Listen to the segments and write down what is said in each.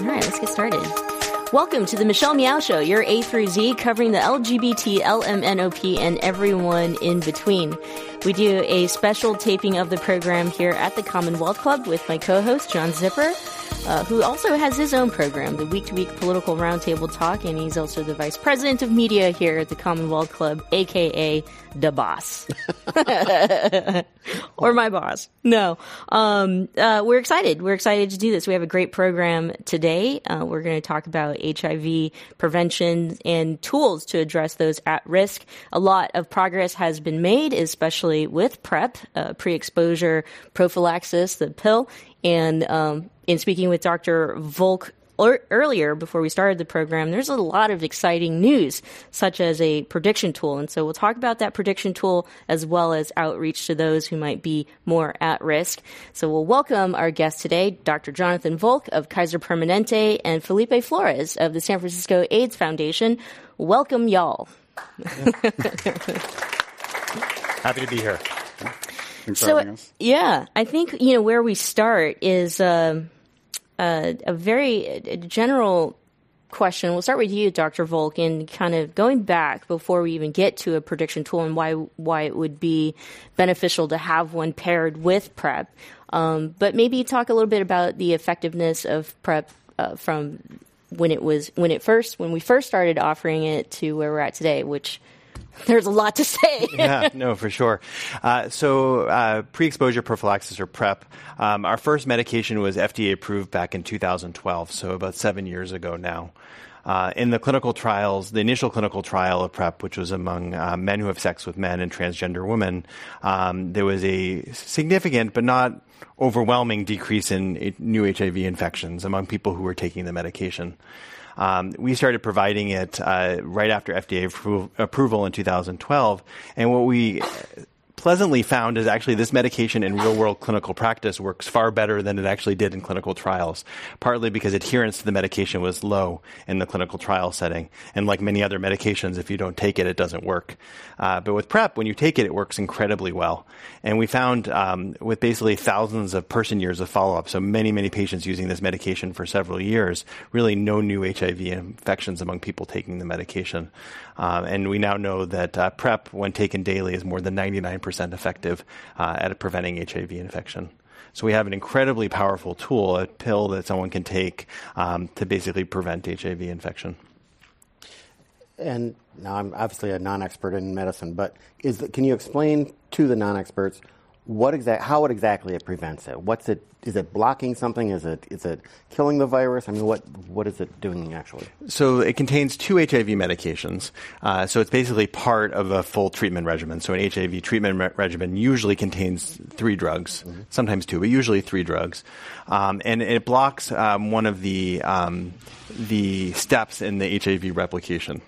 All right, let's get started. Welcome to the Michelle Meow Show, your A through Z covering the LGBT, LMNOP, and everyone in between. We do a special taping of the program here at the Commonwealth Club with my co-host, John Zipperer uh, who also has his own program, the Week to Week Political Roundtable Talk, and he's also the Vice President of Media here at the Commonwealth Club, aka the boss. or my boss. No. Um, uh, we're excited. We're excited to do this. We have a great program today. Uh, we're going to talk about HIV prevention and tools to address those at risk. A lot of progress has been made, especially with PrEP, uh, pre-exposure prophylaxis, the pill. And um, in speaking with Dr. Volk earlier before we started the program, there's a lot of exciting news, such as a prediction tool. And so we'll talk about that prediction tool as well as outreach to those who might be more at risk. So we'll welcome our guest today, Dr. Jonathan Volk of Kaiser Permanente and Felipe Flores of the San Francisco AIDS Foundation. Welcome, y'all. Happy to be here. so, yeah, I think, you know, where we start is, uh, uh, a very general question. We'll start with you, Dr. Volk, and kind of going back before we even get to a prediction tool and why why it would be beneficial to have one paired with PrEP. Um, but maybe talk a little bit about the effectiveness of PrEP uh, from when it was when it first when we first started offering it to where we're at today, which there's a lot to say. yeah, no, for sure. Uh, so, uh, pre-exposure prophylaxis or PrEP. Um, our first medication was FDA approved back in 2012, so about seven years ago now. Uh, in the clinical trials, the initial clinical trial of PrEP, which was among uh, men who have sex with men and transgender women, um, there was a significant but not overwhelming decrease in new HIV infections among people who were taking the medication. Um, we started providing it uh, right after FDA appro- approval in 2012, and what we pleasantly found is actually this medication in real world clinical practice works far better than it actually did in clinical trials, partly because adherence to the medication was low in the clinical trial setting. And like many other medications, if you don't take it, it doesn't work. Uh, but with PrEP, when you take it, it works incredibly well. And we found um, with basically thousands of person years of follow up, so many, many patients using this medication for several years, really no new HIV infections among people taking the medication. Um, and we now know that uh, PrEP, when taken daily, is more than 99% effective uh, at preventing HIV infection. So we have an incredibly powerful tool, a pill that someone can take um, to basically prevent HIV infection. And now I'm obviously a non-expert in medicine, but is can you explain to the non-experts what exact how it exactly it prevents it? What's it is it blocking something? Is it is it killing the virus? I mean, what what is it doing actually? So it contains two HIV medications. Uh, so it's basically part of a full treatment regimen. So an HIV treatment re- regimen usually contains three drugs, mm-hmm. sometimes two, but usually three drugs, um, and it blocks um, one of the um, the steps in the HIV replication,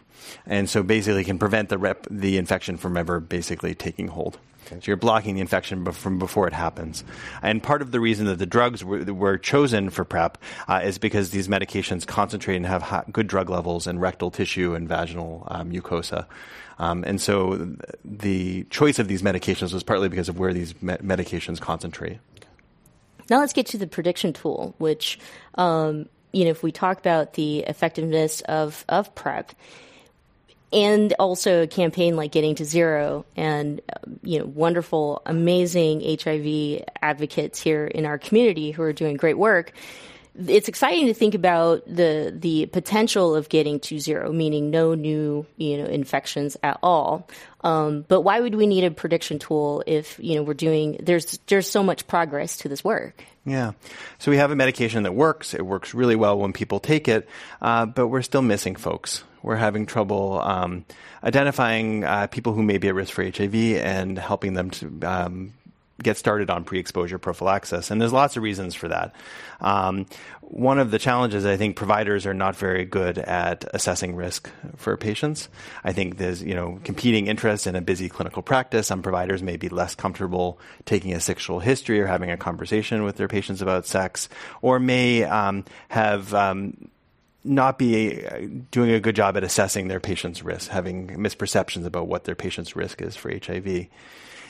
and so basically can prevent the rep- the infection from ever basically taking hold. Okay. So you're blocking the infection from before it happens. And part of the reason that the drugs were, were chosen for PrEP uh, is because these medications concentrate and have good drug levels in rectal tissue and vaginal um, mucosa. Um, and so the choice of these medications was partly because of where these me- medications concentrate. Now let's get to the prediction tool, which, um, you know, if we talk about the effectiveness of, of PrEP, and also a campaign like Getting to Zero and, you know, wonderful, amazing HIV advocates here in our community who are doing great work. It's exciting to think about the the potential of getting to zero, meaning no new you know infections at all. Um, but why would we need a prediction tool if you know we're doing there's there's so much progress to this work? Yeah. So we have a medication that works. It works really well when people take it, uh, but we're still missing folks we're having trouble um, identifying uh, people who may be at risk for HIV and helping them to um, get started on pre-exposure prophylaxis. And there's lots of reasons for that. Um, one of the challenges, I think, providers are not very good at assessing risk for patients. I think there's, you know, competing interests in a busy clinical practice. Some providers may be less comfortable taking a sexual history or having a conversation with their patients about sex, or may um, have um, not be uh, doing a good job at assessing their patient's risk, having misperceptions about what their patient's risk is for HIV.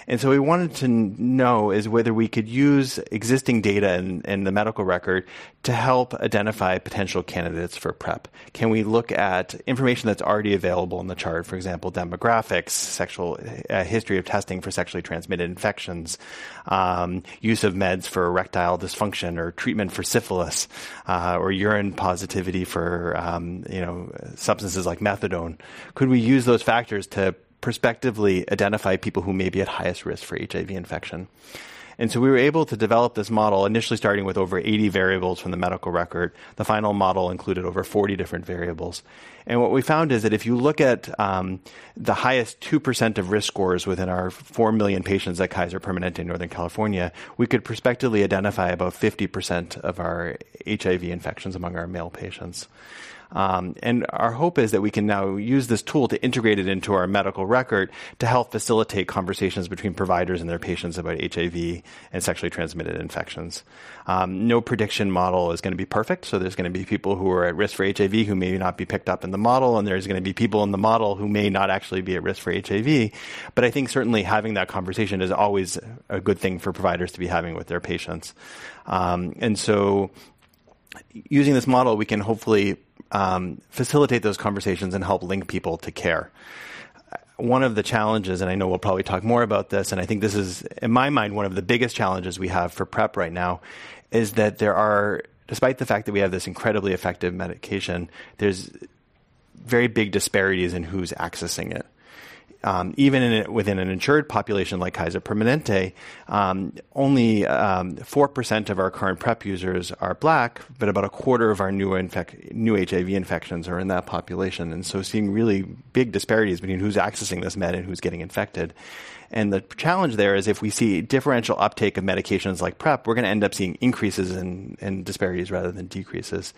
And so we wanted to know is whether we could use existing data in, in, the medical record to help identify potential candidates for PrEP. Can we look at information that's already available in the chart, for example, demographics, sexual uh, history of testing for sexually transmitted infections, um, use of meds for erectile dysfunction, or treatment for syphilis, uh, or urine positivity for um, you know substances like methadone? Could we use those factors to prospectively identify people who may be at highest risk for HIV infection. And so we were able to develop this model initially starting with over 80 variables from the medical record. The final model included over 40 different variables. And what we found is that if you look at um, the highest 2% of risk scores within our 4 million patients at Kaiser Permanente in Northern California, we could prospectively identify about 50% of our HIV infections among our male patients. Um, and our hope is that we can now use this tool to integrate it into our medical record to help facilitate conversations between providers and their patients about HIV and sexually transmitted infections. Um, no prediction model is going to be perfect, so there's going to be people who are at risk for HIV who may not be picked up in the model, and there's going to be people in the model who may not actually be at risk for HIV. But I think certainly having that conversation is always a good thing for providers to be having with their patients. Um, and so using this model, we can hopefully um, facilitate those conversations and help link people to care. One of the challenges, and I know we'll probably talk more about this, and I think this is, in my mind, one of the biggest challenges we have for PrEP right now, is that there are, despite the fact that we have this incredibly effective medication, there's very big disparities in who's accessing it um, even in, within an insured population like Kaiser Permanente, um, only um, 4% of our current PrEP users are black, but about a quarter of our new, infec- new HIV infections are in that population. And so seeing really big disparities between who's accessing this med and who's getting infected. And the challenge there is if we see differential uptake of medications like PrEP, we're going to end up seeing increases in, in disparities rather than decreases.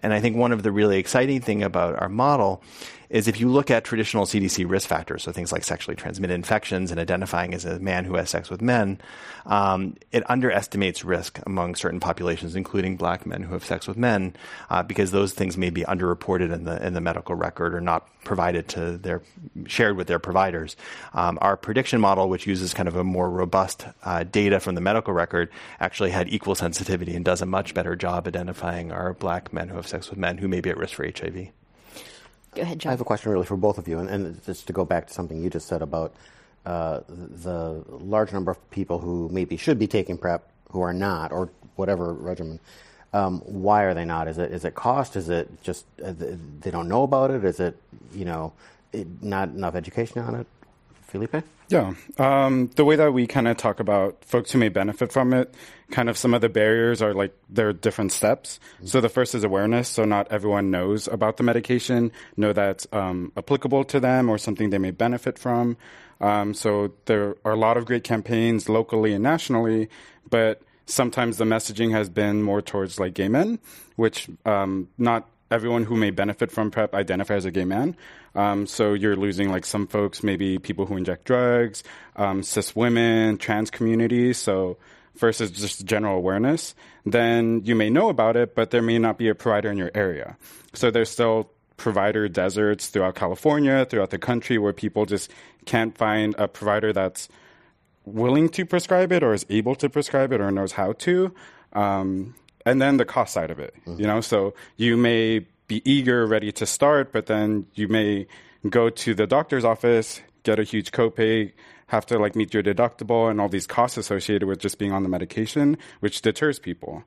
And I think one of the really exciting thing about our model is if you look at traditional CDC risk factors, so things like sexually transmitted infections and identifying as a man who has sex with men, um, it underestimates risk among certain populations, including black men who have sex with men, uh, because those things may be underreported in the in the medical record or not provided to their shared with their providers. Um, our prediction model, which uses kind of a more robust uh, data from the medical record, actually had equal sensitivity and does a much better job identifying our black men who have sex with men who may be at risk for HIV. Go ahead, John. I have a question really for both of you, and, and just to go back to something you just said about uh, the large number of people who maybe should be taking PrEP who are not, or whatever regimen. Um, why are they not? Is it is it cost? Is it just uh, they don't know about it? Is it you know it, not enough education on it? Felipe? Yeah. Um, the way that we kind of talk about folks who may benefit from it, kind of some of the barriers are like there are different steps. Mm-hmm. So the first is awareness. So not everyone knows about the medication, know that's um, applicable to them or something they may benefit from. Um, so there are a lot of great campaigns locally and nationally, but sometimes the messaging has been more towards like gay men, which um, not everyone who may benefit from PrEP identify as a gay man. Um, so you're losing like some folks, maybe people who inject drugs, um, cis women, trans communities. So first is just general awareness. Then you may know about it, but there may not be a provider in your area. So there's still provider deserts throughout California, throughout the country, where people just can't find a provider that's willing to prescribe it or is able to prescribe it or knows how to. Um, and then the cost side of it, mm-hmm. you know, so you may be eager, ready to start, but then you may go to the doctor's office, get a huge copay, have to like meet your deductible and all these costs associated with just being on the medication, which deters people.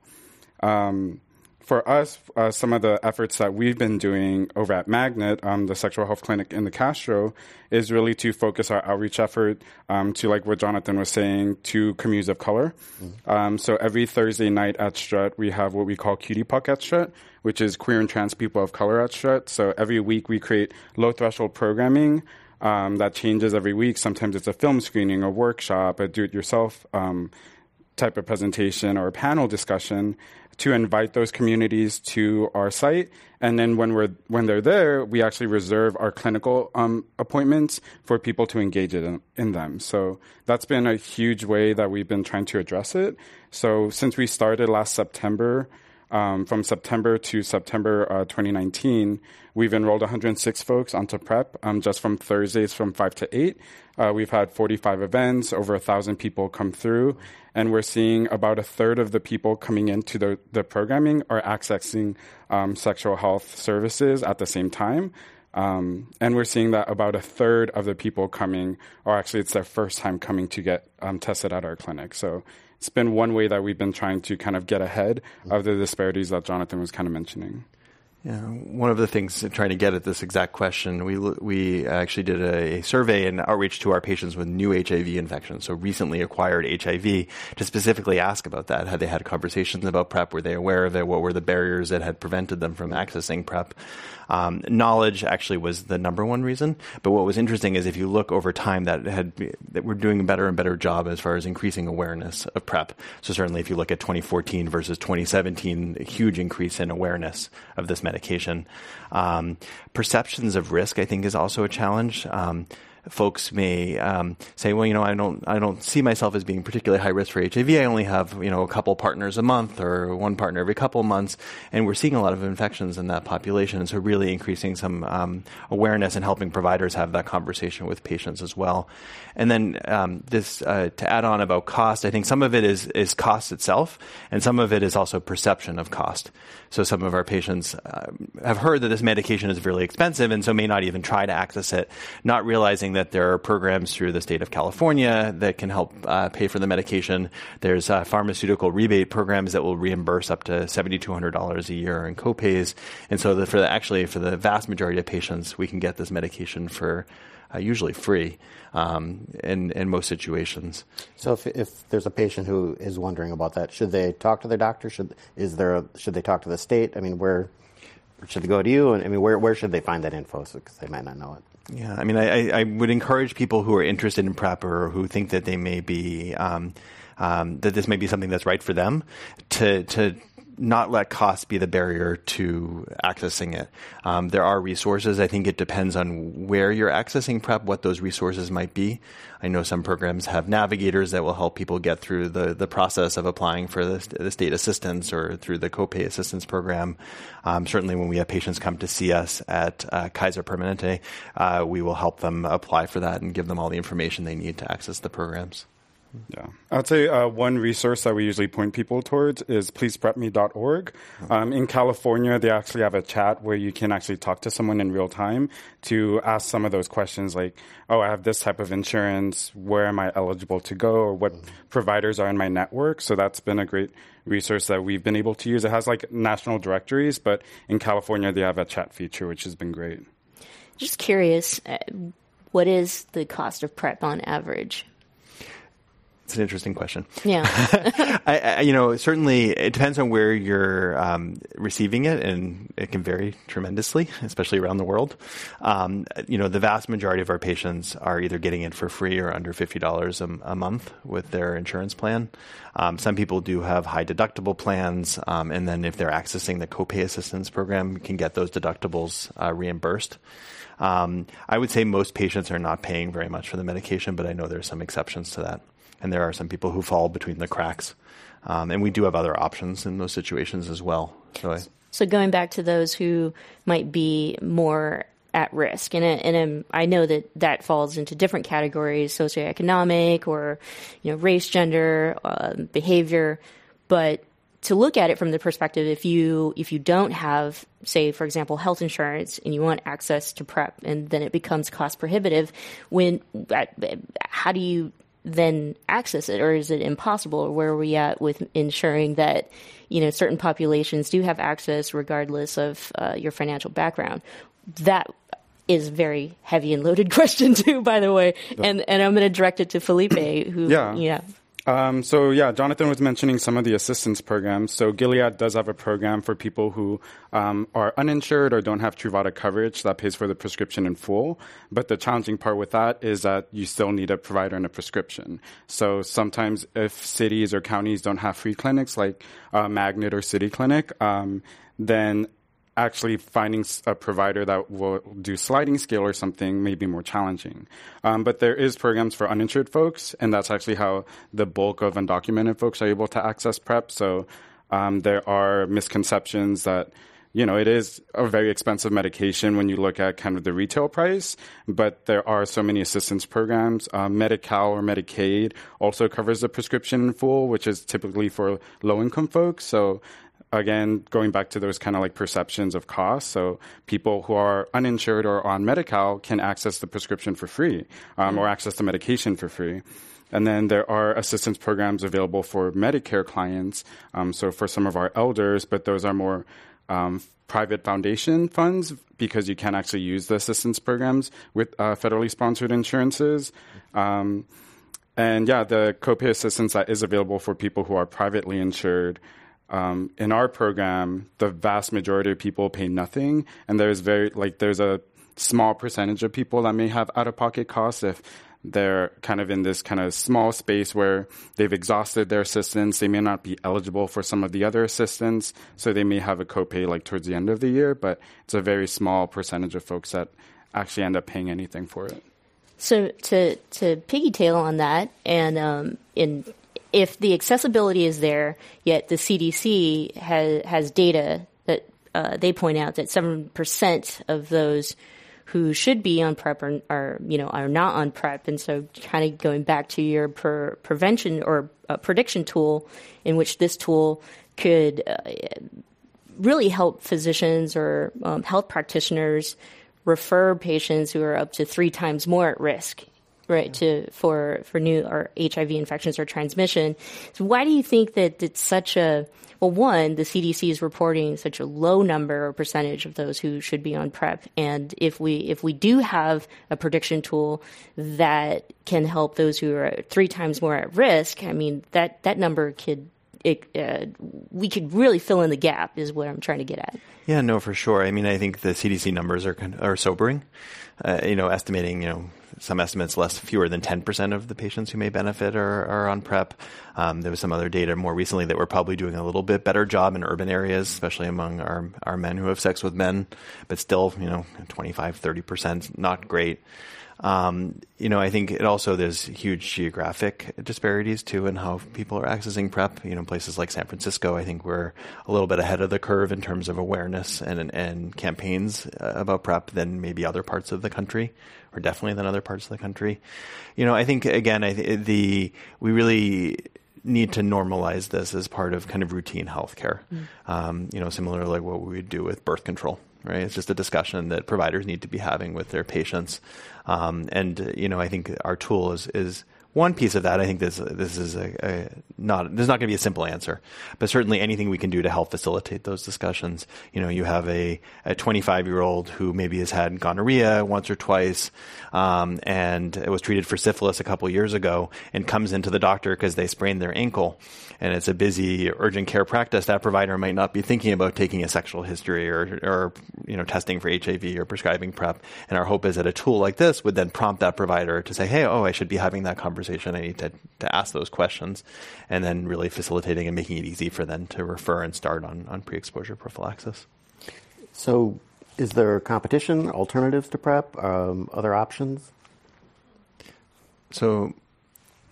Um, for us, uh, some of the efforts that we've been doing over at Magnet, um, the sexual health clinic in the Castro, is really to focus our outreach effort um, to, like what Jonathan was saying, to communities of color. Mm-hmm. Um, so every Thursday night at Strut, we have what we call QTPOC at Strut, which is queer and trans people of color at Strut. So every week we create low threshold programming. Um, that changes every week. Sometimes it's a film screening, a workshop, a do-it-yourself um, type of presentation, or a panel discussion to invite those communities to our site. And then when we're when they're there, we actually reserve our clinical um, appointments for people to engage in, in them. So that's been a huge way that we've been trying to address it. So since we started last September, um, from September to September uh, 2019, we've enrolled 106 folks onto PrEP um, just from Thursdays from 5 to 8. Uh, we've had 45 events, over a thousand people come through, and we're seeing about a third of the people coming into the, the programming are accessing um, sexual health services at the same time. Um, and we're seeing that about a third of the people coming are actually it's their first time coming to get um, tested at our clinic. So it's been one way that we've been trying to kind of get ahead of the disparities that Jonathan was kind of mentioning. Yeah, one of the things trying to get at this exact question, we we actually did a, survey and outreach to our patients with new HIV infections, so recently acquired HIV, to specifically ask about that. Had they had conversations about PrEP? Were they aware of it? What were the barriers that had prevented them from accessing PrEP? Um, knowledge actually was the number one reason. But what was interesting is if you look over time, that had that we're doing a better and better job as far as increasing awareness of PrEP. So certainly, if you look at 2014 versus 2017, a huge increase in awareness of this medication. Um, perceptions of risk, I think, is also a challenge. Um, folks may um, say, well, you know, I don't, I don't see myself as being particularly high risk for HIV. I only have, you know, a couple partners a month or one partner every couple months, and we're seeing a lot of infections in that population. And so, really increasing some um, awareness and helping providers have that conversation with patients as well. And then um, this uh, to add on about cost, I think some of it is is cost itself, and some of it is also perception of cost. So some of our patients uh, have heard that this medication is really expensive, and so may not even try to access it, not realizing that there are programs through the state of California that can help uh, pay for the medication. There's uh, pharmaceutical rebate programs that will reimburse up to $7,200 a year in copays. And so the, for the, actually for the vast majority of patients, we can get this medication for uh, usually free um, in, in most situations. So if, if there's a patient who is wondering about that, should they talk to their doctor? Should, is there a, should they talk to the state? I mean, where should they go to you? And I mean, where, where should they find that info? Because they might not know it. Yeah, I mean, I, I would encourage people who are interested in PrEP or who think that they may be um, um, that this may be something that's right for them to to not let cost be the barrier to accessing it. Um, there are resources. I think it depends on where you're accessing PrEP, what those resources might be. I know some programs have navigators that will help people get through the, the process of applying for the, the state assistance or through the copay assistance program. Um, certainly, when we have patients come to see us at uh, Kaiser Permanente, uh, we will help them apply for that and give them all the information they need to access the programs. Yeah. I'd say uh, one resource that we usually point people towards is pleaseprepme.org. Um, in California, they actually have a chat where you can actually talk to someone in real time to ask some of those questions like, oh, I have this type of insurance. Where am I eligible to go? Or what providers are in my network? So that's been a great resource that we've been able to use. It has like national directories, but in California, they have a chat feature, which has been great. Just curious, uh, what is the cost of PrEP on average? It's an interesting question. Yeah. I, I, you know, certainly it depends on where you're um, receiving it, and it can vary tremendously, especially around the world. Um, you know, the vast majority of our patients are either getting it for free or under fifty dollars a month with their insurance plan. Um, some people do have high deductible plans, um, and then if they're accessing the copay assistance program, can get those deductibles uh, reimbursed. Um, I would say most patients are not paying very much for the medication, but I know there are some exceptions to that and there are some people who fall between the cracks. Um, and we do have other options in those situations as well. So, I, so going back to those who might be more at risk, and, and I know that that falls into different categories: socioeconomic, or you know, race, gender, uh, behavior. But to look at it from the perspective, if you if you don't have, say, for example, health insurance, and you want access to PrEP, and then it becomes cost prohibitive, when how do you then access it, or is it impossible? Or where are we at with ensuring that you know certain populations do have access regardless of uh, your financial background? That is very heavy and loaded question too, by the way. And and I'm going to direct it to Felipe, who yeah. yeah. Um, so yeah, Jonathan was mentioning some of the assistance programs. So Gilead does have a program for people who um, are uninsured or don't have Truvada coverage that pays for the prescription in full. But the challenging part with that is that you still need a provider and a prescription. So sometimes if cities or counties don't have free clinics like uh, Magnet or City Clinic, um, then actually finding a provider that will do sliding scale or something may be more challenging. Um, but there is programs for uninsured folks, and that's actually how the bulk of undocumented folks are able to access PrEP. So Um, there are misconceptions that you know, it is a very expensive medication when you look at kind of the retail price, but there are so many assistance programs. Uh, Medi-Cal or Medicaid also covers the prescription in full, which is typically for low income folks. So again, going back to those kind of like perceptions of cost. So people who are uninsured or on Medi-Cal can access the prescription for free um, or access the medication for free. And then there are assistance programs available for Medicare clients. Um, so for some of our elders, but those are more um, private foundation funds because you can't actually use the assistance programs with uh, federally sponsored insurances. Um, and yeah, the copay assistance that is available for people who are privately insured. Um, in our program, the vast majority of people pay nothing, and there's very like there's a small percentage of people that may have out of pocket costs if they're kind of in this kind of small space where they've exhausted their assistance. They may not be eligible for some of the other assistance, so they may have a copay like towards the end of the year, but it's a very small percentage of folks that actually end up paying anything for it. So to to piggytail on that, and um, in if the accessibility is there, yet the CDC has has data that uh, they point out that seven percent of those who should be on PrEP are, are you know are not on PrEP, and so kind of going back to your per- prevention or uh, prediction tool, in which this tool could uh, really help physicians or um, health practitioners refer patients who are up to three times more at risk right to for for new or HIV infections or transmission. So why do you think that it's such a well, one, the CDC is reporting such a low number or percentage of those who should be on PrEP, and if we if we do have a prediction tool that can help those who are three times more at risk, I mean that that number could it, uh, we could really fill in the gap is what I'm trying to get at. Yeah, no, for sure. I mean, I think the CDC numbers are are sobering. Uh, you know, estimating you know some estimates less fewer than 10% of the patients who may benefit are, are on PrEP. Um, there was some other data more recently that we're probably doing a little bit better job in urban areas, especially among our, our men who have sex with men, but still, you know, 25, 30%, not great. Um, you know, I think it also there's huge geographic disparities too in how people are accessing PrEP. You know, places like San Francisco, I think we're a little bit ahead of the curve in terms of awareness and and campaigns uh, about PrEP than maybe other parts of the country, or definitely than other parts of the country. You know, I think again, I th- the we really need to normalize this as part of kind of routine healthcare. Mm. Um, you know, similar like what we would do with birth control right? It's just a discussion that providers need to be having with their patients. Um, and you know, I think our tool is is one piece of that, I think this this is a, a not there's not going to be a simple answer, but certainly anything we can do to help facilitate those discussions. You know, you have a a 25 year old who maybe has had gonorrhea once or twice, um, and was treated for syphilis a couple years ago, and comes into the doctor because they sprained their ankle, and it's a busy urgent care practice. That provider might not be thinking about taking a sexual history or or you know testing for HIV or prescribing PrEP. And our hope is that a tool like this would then prompt that provider to say, hey, oh, I should be having that conversation conversation. I need to, to ask those questions and then really facilitating and making it easy for them to refer and start on, on pre exposure prophylaxis. So, is there competition, alternatives to PrEP, um, other options? So,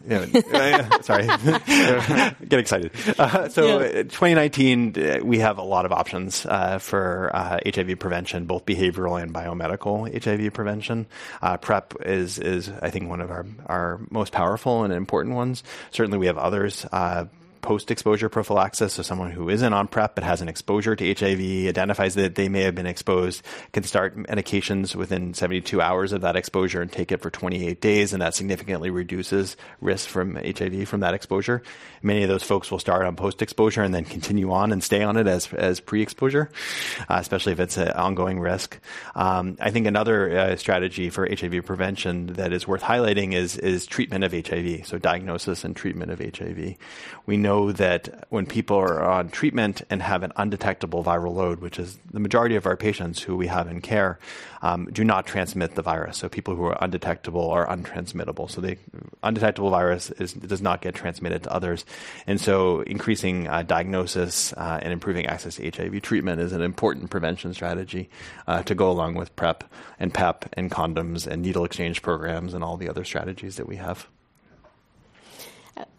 sorry, get excited. Uh, so, yeah. 2019, uh, we have a lot of options uh, for uh, HIV prevention, both behavioral and biomedical HIV prevention. Uh, PrEP is is I think one of our our most powerful and important ones. Certainly, we have others uh, post-exposure prophylaxis. So someone who isn't on PrEP but has an exposure to HIV, identifies that they may have been exposed, can start medications within 72 hours of that exposure and take it for 28 days, and that significantly reduces risk from HIV from that exposure. Many of those folks will start on post-exposure and then continue on and stay on it as as pre-exposure, uh, especially if it's an ongoing risk. Um, I think another uh, strategy for HIV prevention that is worth highlighting is is treatment of HIV. So diagnosis and treatment of HIV. We know know that when people are on treatment and have an undetectable viral load, which is the majority of our patients who we have in care, um, do not transmit the virus. So people who are undetectable are untransmittable. So the undetectable virus is, does not get transmitted to others. And so increasing uh, diagnosis uh, and improving access to HIV treatment is an important prevention strategy uh, to go along with PrEP and PEP and condoms and needle exchange programs and all the other strategies that we have.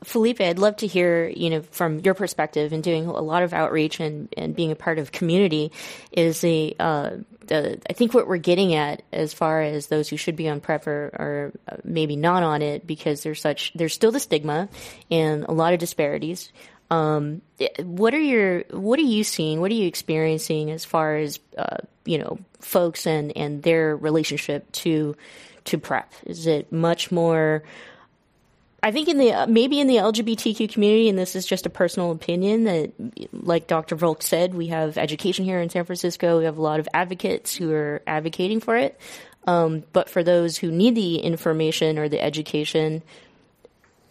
Felipe, I'd love to hear, you know, from your perspective and doing a lot of outreach and, and being a part of community is the, uh, the, I think what we're getting at as far as those who should be on PrEP are, maybe not on it because there's such, there's still the stigma and a lot of disparities. Um, what are your, what are you seeing? What are you experiencing as far as, uh, you know, folks and, and their relationship to, to PrEP? Is it much more, I think in the maybe in the LGBTQ community, and this is just a personal opinion that, like Dr. Volk said, we have education here in San Francisco. We have a lot of advocates who are advocating for it. Um, but for those who need the information or the education,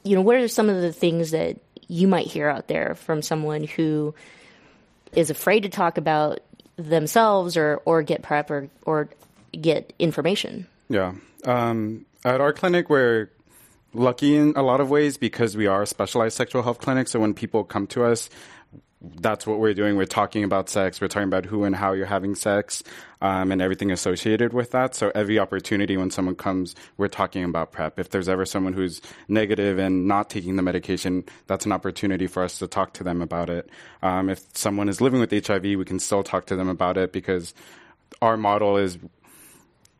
you know, what are some of the things that you might hear out there from someone who is afraid to talk about themselves or or get prep or or get information? Yeah. Um, at our clinic, we're lucky in a lot of ways because we are a specialized sexual health clinic. So when people come to us, that's what we're doing. We're talking about sex. We're talking about who and how you're having sex, um, and everything associated with that. So every opportunity when someone comes, we're talking about PrEP. If there's ever someone who's negative and not taking the medication, that's an opportunity for us to talk to them about it. Um, if someone is living with HIV, we can still talk to them about it because our model is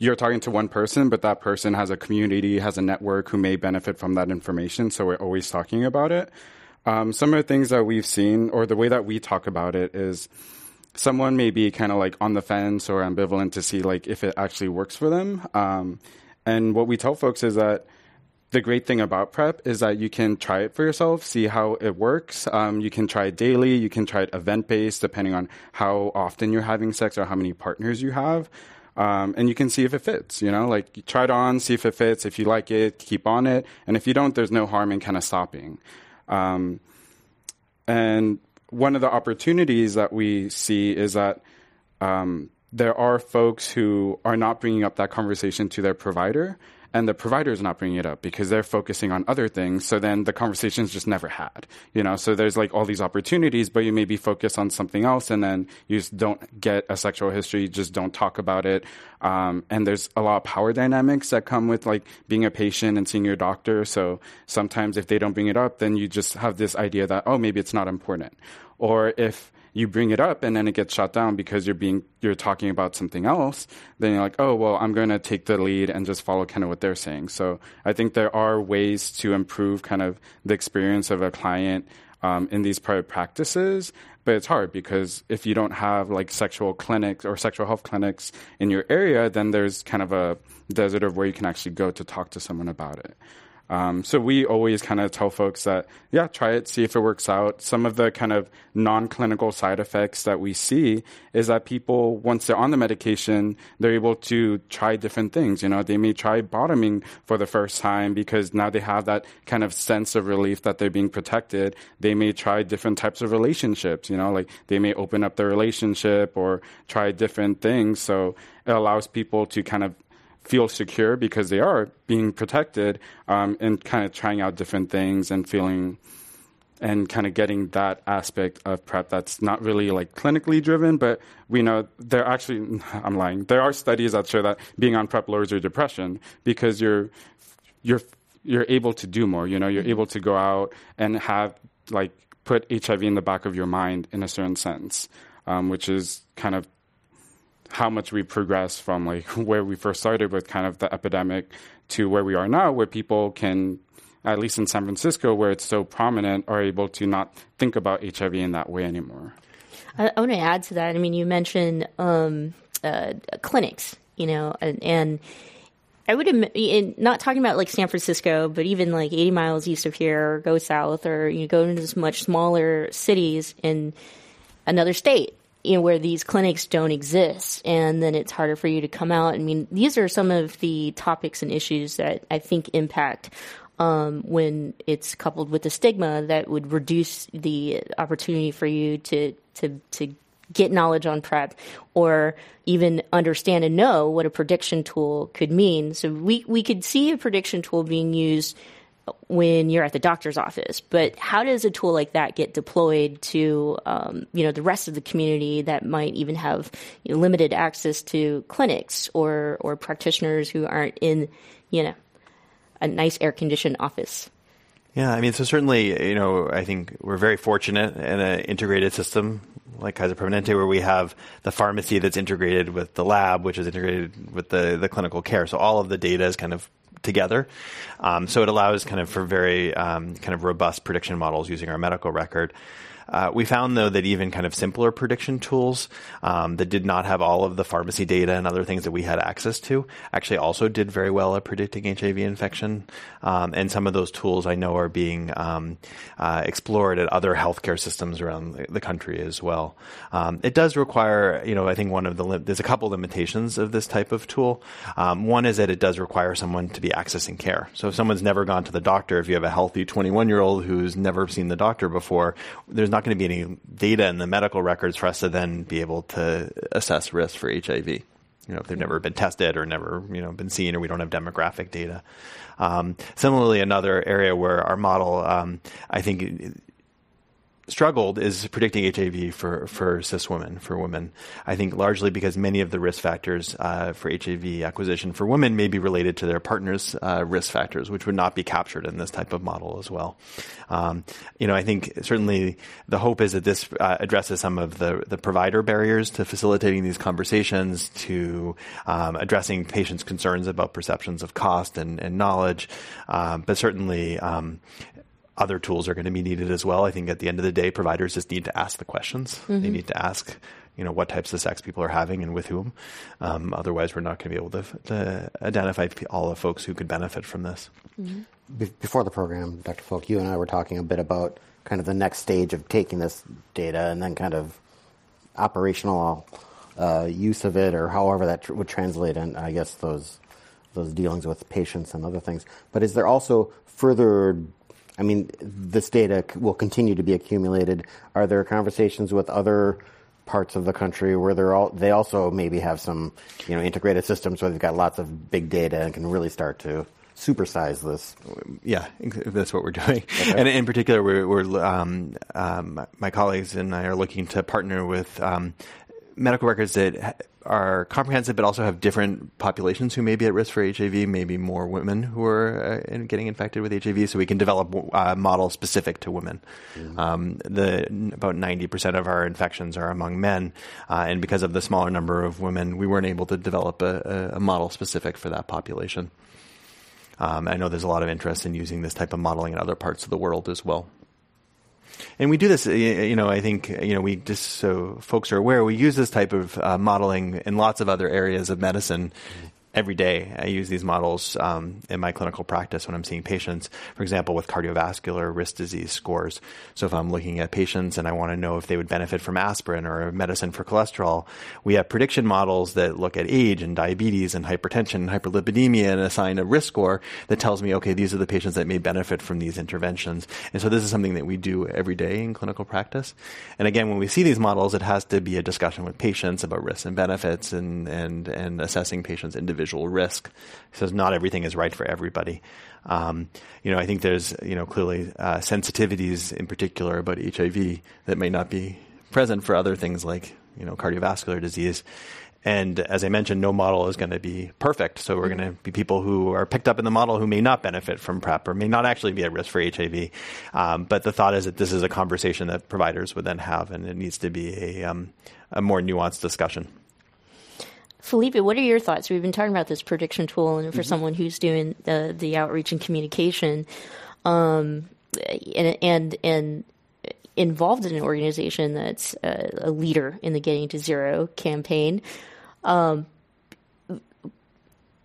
you're talking to one person, but that person has a community, has a network who may benefit from that information. So we're always talking about it. Um, some of the things that we've seen, or the way that we talk about it, is someone may be kind of like on the fence or ambivalent to see like if it actually works for them. Um, and what we tell folks is that the great thing about PrEP is that you can try it for yourself, see how it works. Um, you can try it daily. You can try it event based, depending on how often you're having sex or how many partners you have. Um, and you can see if it fits. You know, like try it on, see if it fits. If you like it, keep on it, and if you don't, there's no harm in kind of stopping. Um, and one of the opportunities that we see is that um, there are folks who are not bringing up that conversation to their provider and the provider is not bringing it up because they're focusing on other things. So then the conversation's just never had, you know. So there's like all these opportunities, but you may be focused on something else, and then you just don't get a sexual history. You just don't talk about it. Um, and there's a lot of power dynamics that come with like being a patient and seeing your doctor. So sometimes if they don't bring it up, then you just have this idea that oh maybe it's not important, or if you bring it up and then it gets shut down because you're being you're talking about something else, then you're like, oh well, I'm going to take the lead and just follow kind of what they're saying. So I think there are ways to improve kind of the experience of a client um, in these private practices. But it's hard because if you don't have like sexual clinics or sexual health clinics in your area, then there's kind of a desert of where you can actually go to talk to someone about it. Um, so we always kind of tell folks that, yeah, try it, see if it works out. Some of the kind of non-clinical side effects that we see is that people, once they're on the medication, they're able to try different things. You know, they may try bottoming for the first time because now they have that kind of sense of relief that they're being protected. They may try different types of relationships. You know, like they may open up their relationship or try different things. So it allows people to kind of feel secure because they are being protected um, and kind of trying out different things and feeling and kind of getting that aspect of prep that's not really like clinically driven, but we know there actually, I'm lying, there are studies that show that being on prep lowers your depression because you're, you're, you're able to do more, you know, you're able to go out and have like put HIV in the back of your mind in a certain sense, um, which is kind of how much we progress from like where we first started with kind of the epidemic to where we are now, where people can, at least in San Francisco, where it's so prominent, are able to not think about HIV in that way anymore. I, I want to add to that. I mean, you mentioned um, uh, clinics, you know, and, and I would in, not talking about like San Francisco, but even like 80 miles east of here, or go south, or you know, go into much smaller cities in another state you know, where these clinics don't exist, and then it's harder for you to come out. I mean, these are some of the topics and issues that I think impact um, when it's coupled with the stigma that would reduce the opportunity for you to to to get knowledge on prep or even understand and know what a prediction tool could mean. So we we could see a prediction tool being used when you're at the doctor's office. But how does a tool like that get deployed to um, you know the rest of the community that might even have you know, limited access to clinics or or practitioners who aren't in you know a nice air conditioned office? Yeah, I mean, so certainly, you know, I think we're very fortunate in an integrated system like Kaiser Permanente, where we have the pharmacy that's integrated with the lab, which is integrated with the, the clinical care. So all of the data is kind of together. Um, so it allows kind of for very um, kind of robust prediction models using our medical record. Uh, we found though that even kind of simpler prediction tools um, that did not have all of the pharmacy data and other things that we had access to actually also did very well at predicting HIV infection. Um, and some of those tools I know are being um, uh, explored at other healthcare systems around the country as well. Um, it does require, you know, I think one of the li- there's a couple limitations of this type of tool. Um, one is that it does require someone to be accessing care. So if someone's never gone to the doctor, if you have a healthy 21 year old who's never seen the doctor before, there's not going to be any data in the medical records for us to then be able to assess risk for HIV. You know, if they've never been tested or never, you know, been seen or we don't have demographic data. Um, similarly, another area where our model, um, I think, struggled is predicting HIV for, for cis women, for women. I think largely because many of the risk factors uh, for HIV acquisition for women may be related to their partner's uh, risk factors, which would not be captured in this type of model as well. Um, you know, I think certainly the hope is that this uh, addresses some of the, the provider barriers to facilitating these conversations, to um, addressing patients' concerns about perceptions of cost and, and knowledge, um, but certainly um, other tools are going to be needed as well. I think at the end of the day, providers just need to ask the questions. Mm-hmm. They need to ask, you know, what types of sex people are having and with whom. Um, otherwise, we're not going to be able to, to, identify all the folks who could benefit from this. Mm-hmm. Be- before the program, Dr. Volk, you and I were talking a bit about kind of the next stage of taking this data and then kind of operational uh, use of it, or however that tr- would translate in, I guess, those those dealings with patients and other things. But is there also further I mean, this data will continue to be accumulated. Are there conversations with other parts of the country where they're all they also maybe have some you know integrated systems where they've got lots of big data and can really start to supersize this. Yeah, that's what we're doing. Okay. And in particular, we're, we're um, um, my colleagues and I are looking to partner with um, medical records that are comprehensive, but also have different populations who may be at risk for HIV, maybe more women who are uh, getting infected with HIV, so we can develop uh, models specific to women. Mm-hmm. Um, the about ninety percent of our infections are among men, uh, and because of the smaller number of women, we weren't able to develop a, a model specific for that population. Um, I know there's a lot of interest in using this type of modeling in other parts of the world as well and we do this. You know, I think you know we just so folks are aware we use this type of uh, modeling in lots of other areas of medicine. Every day. I use these models um, in my clinical practice when I'm seeing patients, for example, with cardiovascular risk disease scores. So if I'm looking at patients and I want to know if they would benefit from aspirin or a medicine for cholesterol, we have prediction models that look at age and diabetes and hypertension and hyperlipidemia and assign a risk score that tells me, okay, these are the patients that may benefit from these interventions. And so this is something that we do every day in clinical practice. And again, when we see these models, it has to be a discussion with patients about risks and benefits and, and, and assessing patients individually individual risk. He says not everything is right for everybody. Um, you know, I think there's you know clearly uh, sensitivities in particular about HIV that may not be present for other things like you know cardiovascular disease. And as I mentioned, no model is going to be perfect. So we're going to be people who are picked up in the model who may not benefit from PrEP or may not actually be at risk for HIV. Um, but the thought is that this is a conversation that providers would then have, and it needs to be a, um, a more nuanced discussion. Felipe, what are your thoughts? We've been talking about this prediction tool, and for mm-hmm. someone who's doing the the outreach and communication, um, and and and involved in an organization that's a, a leader in the Getting to Zero campaign. Um,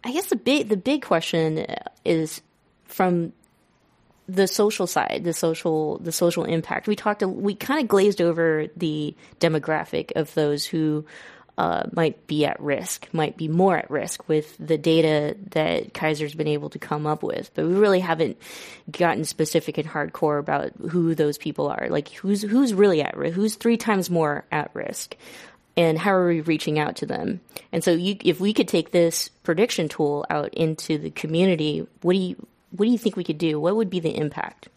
I guess the big the big question is from the social side, the social the social impact. We talked we kind of glazed over the demographic of those who uh, might be at risk, might be more at risk with the data that Kaiser's been able to come up with. But we really haven't gotten specific and hardcore about who those people are. Like who's who's really at risk, who's three times more at risk, and how are we reaching out to them? And so, you, if we could take this prediction tool out into the community, what do you what do you think we could do? What would be the impact?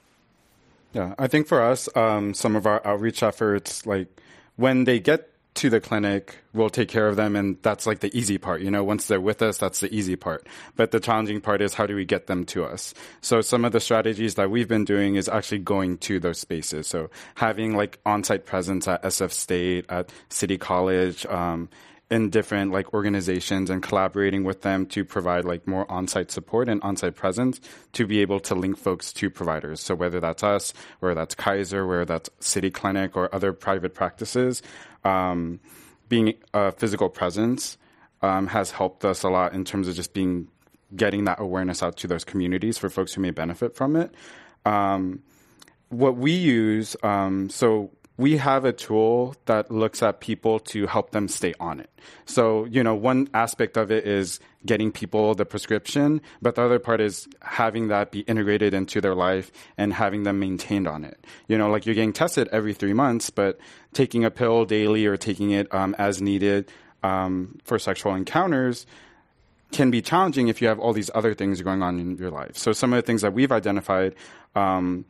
Yeah, I think for us, um, some of our outreach efforts, like when they get to the clinic, we'll take care of them, and that's like the easy part. You know, once they're with us, that's the easy part. But the challenging part is how do we get them to us? So some of the strategies that we've been doing is actually going to those spaces. So having like on-site presence at SF State, at City College, um, in different like organizations and collaborating with them to provide like more on-site support and on-site presence to be able to link folks to providers. So whether that's us, whether that's Kaiser, whether that's City Clinic or other private practices, um, being a physical presence um, has helped us a lot in terms of just being getting that awareness out to those communities for folks who may benefit from it. Um, what we use, um, so we have a tool that looks at people to help them stay on it. So, you know, one aspect of it is getting people the prescription, but the other part is having that be integrated into their life and having them maintained on it. You know, like you're getting tested every three months, but taking a pill daily or taking it um, as needed um, for sexual encounters can be challenging if you have all these other things going on in your life. So some of the things that we've identified um,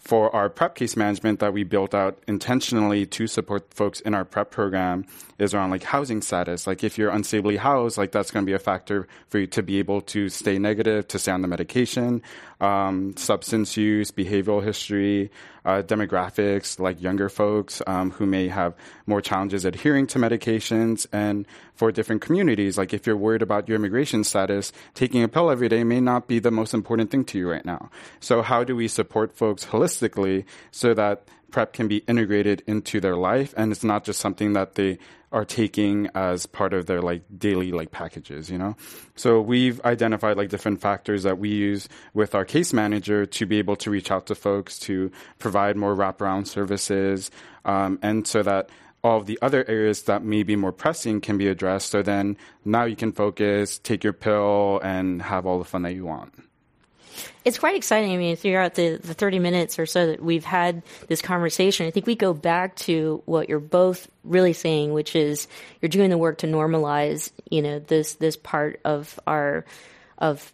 for our PrEP case management that we built out intentionally to support folks in our PrEP program is around like housing status. Like if you're unstably housed, like that's going to be a factor for you to be able to stay negative, to stay on the medication, um, substance use, behavioral history, uh, demographics, like younger folks um, who may have more challenges adhering to medications, and for different communities, like if you're worried about your immigration status, taking a pill every day may not be the most important thing to you right now. So how do we support folks holistically so that PrEP can be integrated into their life and it's not just something that they are taking as part of their like daily like packages, you know? So we've identified like different factors that we use with our case manager to be able to reach out to folks to provide more wraparound services, um, and so that all of the other areas that may be more pressing can be addressed. So then now you can focus, take your pill, and have all the fun that you want. It's quite exciting. I mean, throughout the, the 30 minutes or so that we've had this conversation, I think we go back to what you're both really saying, which is you're doing the work to normalize, you know, this, this part of our, of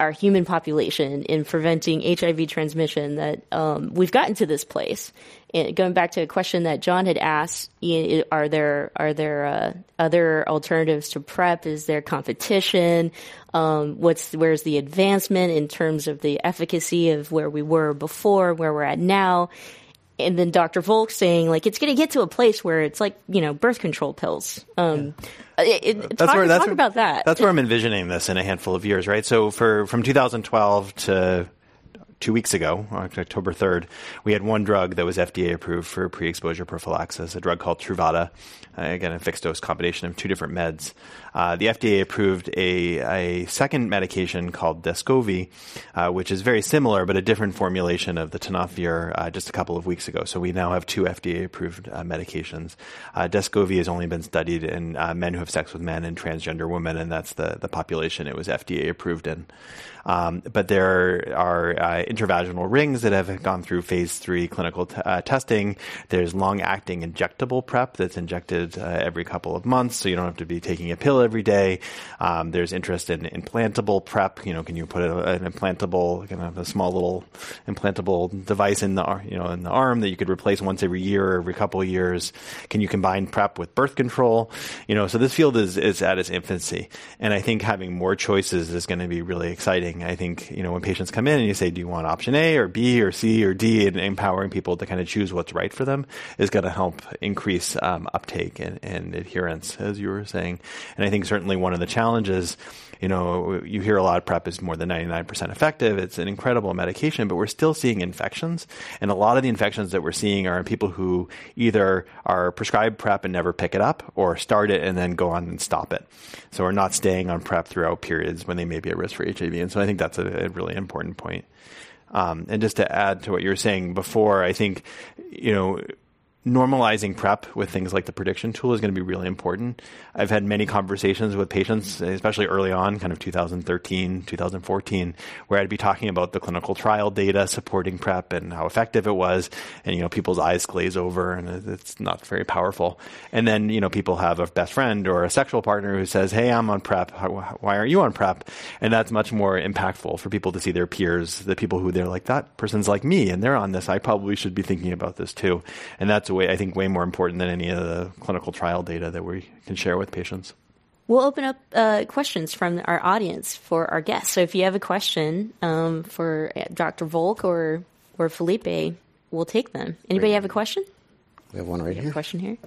our human population in preventing HIV transmission that um, we've gotten to this place. And going back to a question that John had asked, are there are there uh, other alternatives to PrEP? Is there competition? Um, what's where's the advancement in terms of the efficacy of where we were before, where we're at now? And then Dr. Volk saying like it's going to get to a place where it's like you know birth control pills. Um, yeah. it, it, that's talk, where, that's talk where, about that. That's where I'm envisioning this in a handful of years, right? So for from 2012 to two weeks ago, October 3rd, we had one drug that was FDA approved for pre-exposure prophylaxis, a drug called Truvada. Uh, again, a fixed dose combination of two different meds. Uh, the FDA approved a, a second medication called Descovy, uh, which is very similar but a different formulation of the tenofovir uh, just a couple of weeks ago. So we now have two FDA approved uh, medications. Uh, Descovy has only been studied in men who have sex with men and transgender women, and that's the, the population it was FDA approved in. Um, but there are intravaginal rings that have gone through phase three clinical t- testing. There's long acting injectable PrEP that's injected every couple of months, so you don't have to be taking a pill every day. Um, there's interest in implantable PrEP. You know, can you put a, an implantable, kind of a small little implantable device in the you know in the arm that you could replace once every year or every couple of years? Can you combine PrEP with birth control? You know, so this field is is at its infancy, and I think having more choices is going to be really exciting. I think, you know, when patients come in and you say, do you want option A or B or C or D and empowering people to kind of choose what's right for them is going to help increase um, uptake and, and adherence, as you were saying. And think certainly one of the challenges you know, you hear a lot of PrEP is more than 99% effective. It's an incredible medication, but we're still seeing infections. And a lot of the infections that we're seeing are in people who either are prescribed PrEP and never pick it up or start it and then go on and stop it. So we're not staying on PrEP throughout periods when they may be at risk for HIV. And so I think that's a, a really important point. Um, and just to add to what you were saying before, I think, you know, normalizing PrEP with things like the prediction tool is going to be really important. I've had many conversations with patients, especially early on, kind of 2013, 2014, where I'd be talking about the clinical trial data supporting PrEP and how effective it was. And, you know, people's eyes glaze over and it's not very powerful. And then, you know, people have a best friend or a sexual partner who says, Hey, I'm on PrEP. Why aren't you on PrEP? And that's much more impactful for people to see their peers, the people who they're like, that person's like me and they're on this. I probably should be thinking about this too. And that's that's way I think way more important than any of the clinical trial data that we can share with patients. We'll open up uh, questions from our audience for our guests. So if you have a question um, for Dr. Volk or or Felipe, we'll take them. Anybody have a question? We have one right here. Question here.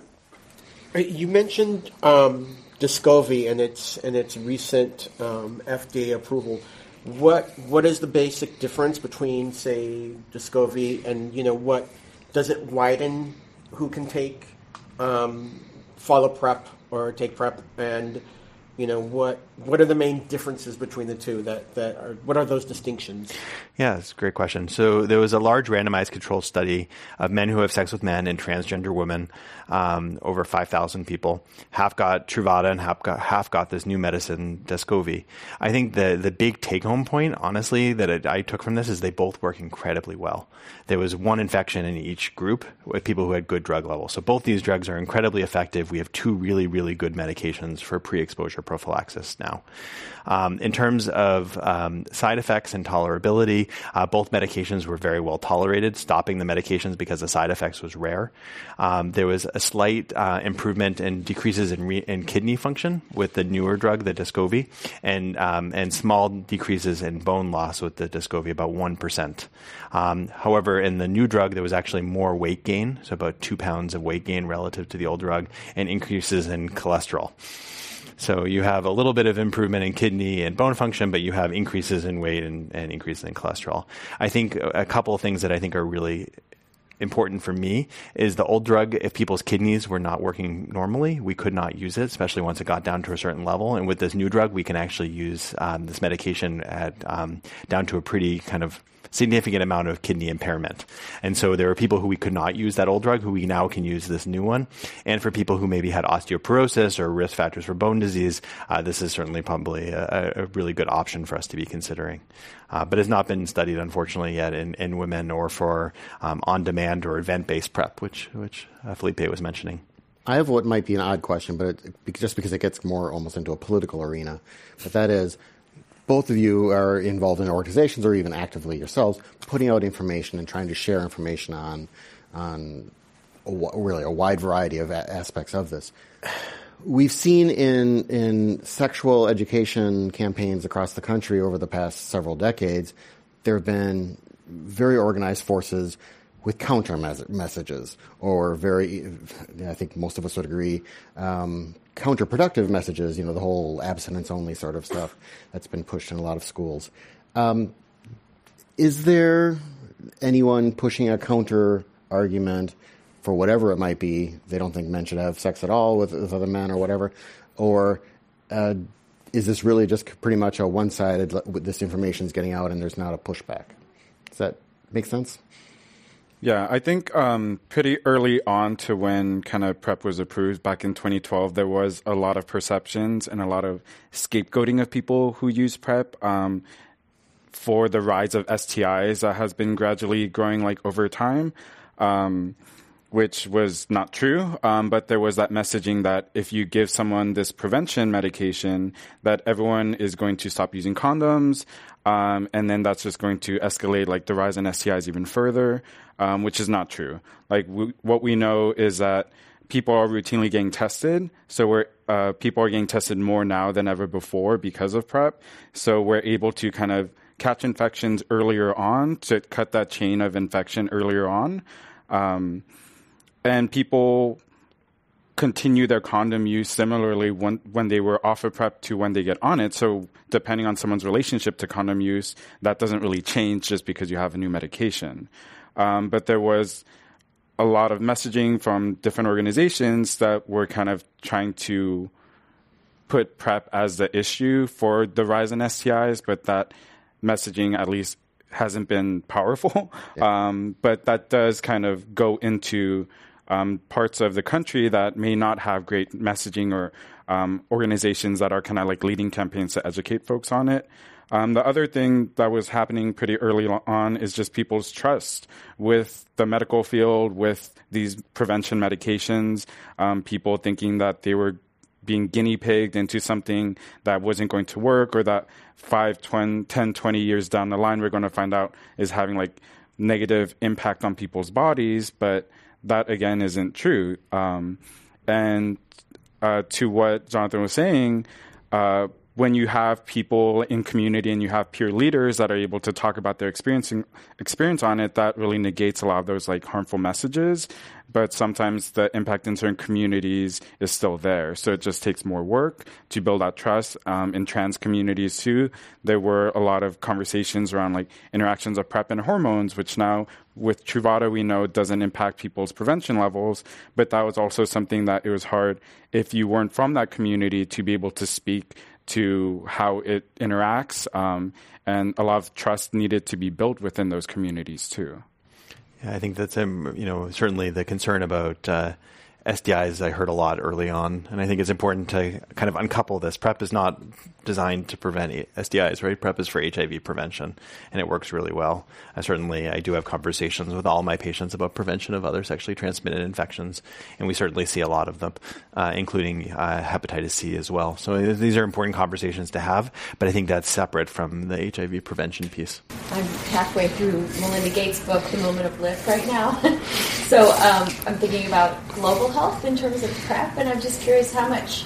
You mentioned um, Descovy and its and its recent um, FDA approval. What what is the basic difference between, say, Descovy and you know what does it widen who can take um, follow PrEP or take PrEP and you know what what are the main differences between the two that that are what are those distinctions? Yeah it's a great question. So there was a large randomized control study of men who have sex with men and transgender women um, over 5000 people. Half got Truvada and half got half got this new medicine Descovy. I think the the big take home point honestly that it, i took from this is they both work incredibly well. There was one infection in each group with people who had good drug levels. So both these drugs are incredibly effective. We have two really really good medications for pre-exposure prophylaxis now. Um, in terms of um, side effects and tolerability, uh, both medications were very well tolerated. Stopping the medications because the side effects was rare. Um, there was a slight uh, improvement in decreases in, re- in, kidney function with the newer drug, the Descovy, and um, and small decreases in bone loss with the Descovy, about one percent. Um, however, in the new drug, there was actually more weight gain, so about two pounds of weight gain relative to the old drug, and increases in cholesterol. So you have a little bit of improvement in kidney and bone function, but you have increases in weight and, and increases in cholesterol. I think a couple of things that I think are really important for me is the old drug, if people's kidneys were not working normally, we could not use it, especially once it got down to a certain level. And with this new drug, we can actually use um, this medication at um, down to a pretty kind of significant amount of kidney impairment. And so there are people who we could not use that old drug who we now can use this new one. And for people who maybe had osteoporosis or risk factors for bone disease, uh, this is certainly probably a, a, really good option for us to be considering. Uh, but has not been studied, unfortunately, yet in, in women or for um, on-demand or event-based PrEP, which which uh, Felipe was mentioning. I have what might be an odd question, but it, just because it gets more almost into a political arena. But that is, both of you are involved in organizations or even actively yourselves putting out information and trying to share information on on a, really a wide variety of a- aspects of this. We've seen in in sexual education campaigns across the country over the past several decades, there have been very organized forces with counter mes- messages, or very, I think most of us would agree, um, counterproductive messages. You know, the whole abstinence only sort of stuff that's been pushed in a lot of schools. Um, is there anyone pushing a counter argument for whatever it might be? They don't think men should have sex at all with, with other men or whatever, or uh, is this really just pretty much a one-sided? This information is getting out, and there's not a pushback. Does that make sense? Yeah, I think um, pretty early on to when kind of PrEP was approved back in 2012, there was a lot of perceptions and a lot of scapegoating of people who use PrEP um, for the rise of STIs that has been gradually growing like over time. Um, which was not true. Um, but there was that messaging that if you give someone this prevention medication, that everyone is going to stop using condoms, um, and then that's just going to escalate like the rise in STIs even further, um, which is not true. Like w- what we know is that people are routinely getting tested, so we're uh, people are getting tested more now than ever before because of PrEP. So we're able to kind of catch infections earlier on to cut that chain of infection earlier on. Um, and people continue their condom use similarly when when they were off of PrEP to when they get on it. So depending on someone's relationship to condom use, that doesn't really change just because you have a new medication. Um, but there was a lot of messaging from different organizations that were kind of trying to put PrEP as the issue for the rise in STIs, but that messaging at least hasn't been powerful. Yeah. Um, but that does kind of go into um, parts of the country that may not have great messaging or um, organizations that are kind of like leading campaigns to educate folks on it. Um, the other thing that was happening pretty early on is just people's trust with the medical field, with these prevention medications, um, people thinking that they were being guinea pigged into something that wasn't going to work or that 5, 20, 10, 20 years down the line, we're going to find out is having like negative impact on people's bodies. But that again isn't true. Um, and uh, to what Jonathan was saying, uh, when you have people in community and you have peer leaders that are able to talk about their experiencing experience on it, that really negates a lot of those like harmful messages. But sometimes the impact in certain communities is still there. So it just takes more work to build that trust. Um, in trans communities too, there were a lot of conversations around like interactions of PrEP and hormones, which now with Truvada we know doesn't impact people's prevention levels. But that was also something that it was hard if you weren't from that community to be able to speak to how it interacts, um, and a lot of trust needed to be built within those communities too. Yeah, I think that's um, you know certainly the concern about uh, STIs I heard a lot early on, and I think it's important to kind of uncouple this. PrEP is not designed to prevent STIs, right? PrEP is for HIV prevention, and it works really well. I certainly, I do have conversations with all my patients about prevention of other sexually transmitted infections, and we certainly see a lot of them, uh, including uh, hepatitis C as well. So uh, these are important conversations to have, but I think that's separate from the HIV prevention piece. I'm halfway through Melinda Gates' book, The Moment of Lift, right now. so um, I'm thinking about global health in terms of PrEP, and I'm just curious how much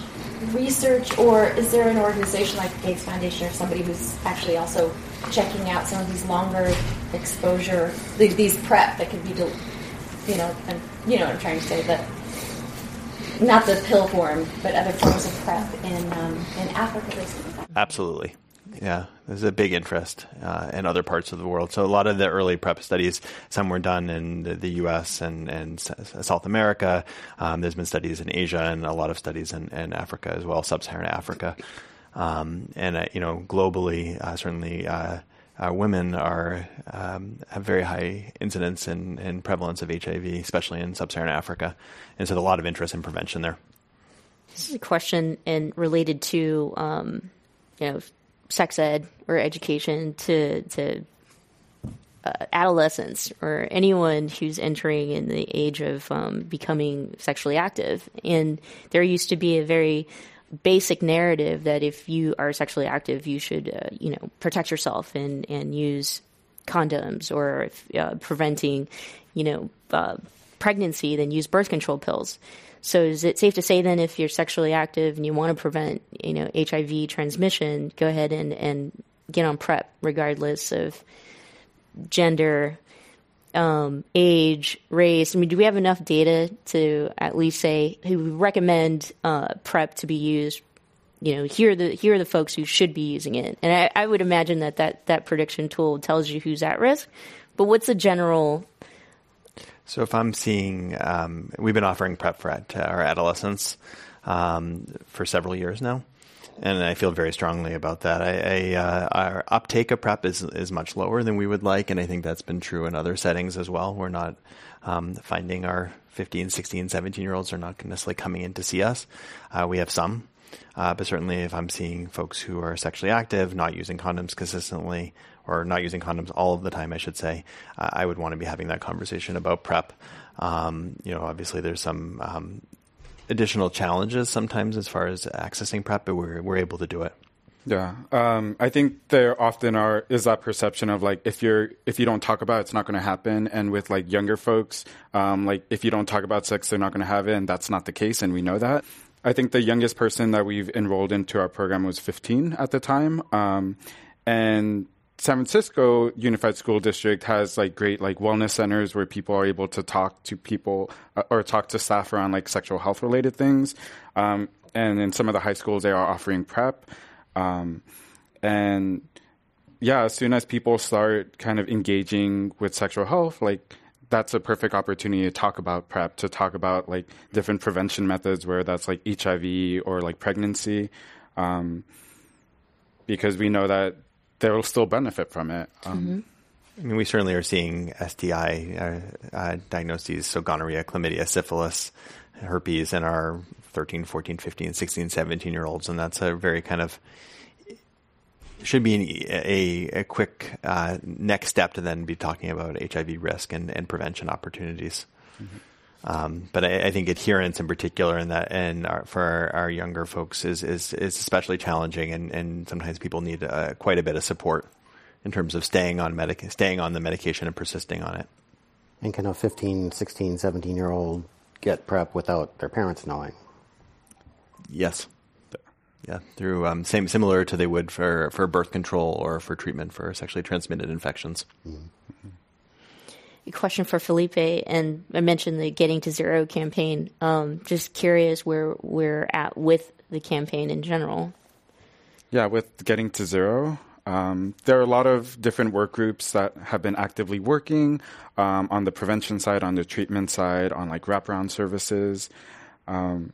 research, or is there an organization like the Gates Foundation or somebody who's actually also checking out some of these longer exposure, these PrEP that can be, you know, and you know what I'm trying to say, that not the pill form, but other forms of PrEP in um, in Africa, basically. Absolutely. Yeah, there's a big interest uh, in other parts of the world. So a lot of the early PrEP studies, some were done in the, the U.S. and, and South America. Um, there's been studies in Asia and a lot of studies in, in Africa as well, sub-Saharan Africa. Um, and uh, you know, globally, uh, certainly. Uh, uh women are um, have very high incidence and, prevalence of HIV, especially in sub-Saharan Africa, and so a lot of interest in prevention there. This is a question and related to um, you know sex ed or education to to uh, adolescents or anyone who's entering in the age of um, becoming sexually active. And there used to be a very basic narrative that if you are sexually active, you should, uh, you know, protect yourself and, and use condoms or if, uh, preventing, you know, uh, pregnancy, then use birth control pills. So is it safe to say then if you're sexually active and you want to prevent, you know, HIV transmission, go ahead and, and get on PrEP regardless of gender, um, age, race? I mean, do we have enough data to at least say who recommend uh, PrEP to be used? You know, here are the here are the folks who should be using it, and I, I would imagine that, that that prediction tool tells you who's at risk. But what's the general so if I'm seeing, um, we've been offering PrEP for our adolescents um, for several years now, and I feel very strongly about that. I, I, uh, our uptake of PrEP is is much lower than we would like, and I think that's been true in other settings as well. We're not um, finding our 15, 16, 17 year olds are not necessarily coming in to see us. Uh, we have some, uh, but certainly if I'm seeing folks who are sexually active, not using condoms consistently, or not using condoms all of the time, I should say, I would want to be having that conversation about PrEP. Um, you know, obviously there's some um, additional challenges sometimes as far as accessing PrEP, but we're we're able to do it. Yeah, um, I think there often are is that perception of like if you're if you don't talk about it, it's not going to happen. And with like younger folks, um, like if you don't talk about sex, they're not going to have it, and that's not the case, and we know that. I think the youngest person that we've enrolled into our program was 15 at the time, um, and San Francisco Unified School District has like great like wellness centers where people are able to talk to people uh, or talk to staff around like sexual health related things. Um, and in some of the high schools, they are offering PrEP. Um, and yeah, as soon as people start kind of engaging with sexual health, like that's a perfect opportunity to talk about PrEP, to talk about like different prevention methods, where that's like HIV or like pregnancy. Um, because we know that they'll still benefit from it. Um, mm-hmm. I mean, we certainly are seeing STI uh, uh, diagnoses, so gonorrhea, chlamydia, syphilis, herpes in our 13, 14, 15, 16, 17 year olds. And that's a very kind of, should be an, a, a quick uh, next step to then be talking about HIV risk and, and prevention opportunities. Mm-hmm. Um, but I, I, think adherence in particular and that and our, for our, our, younger folks is, is, is especially challenging and, and sometimes people need uh, quite a bit of support in terms of staying on medic- staying on the medication and persisting on it. And can a 15, 16, 17 year old get PrEP without their parents knowing? Yes. Yeah, through um, same similar to they would for, for birth control or for treatment for sexually transmitted infections. Mm-hmm. Question for Felipe, and I mentioned the Getting to Zero campaign. Um, just curious where we're at with the campaign in general. Yeah, with Getting to Zero, um, there are a lot of different work groups that have been actively working um, on the prevention side, on the treatment side, on like wraparound services. Um,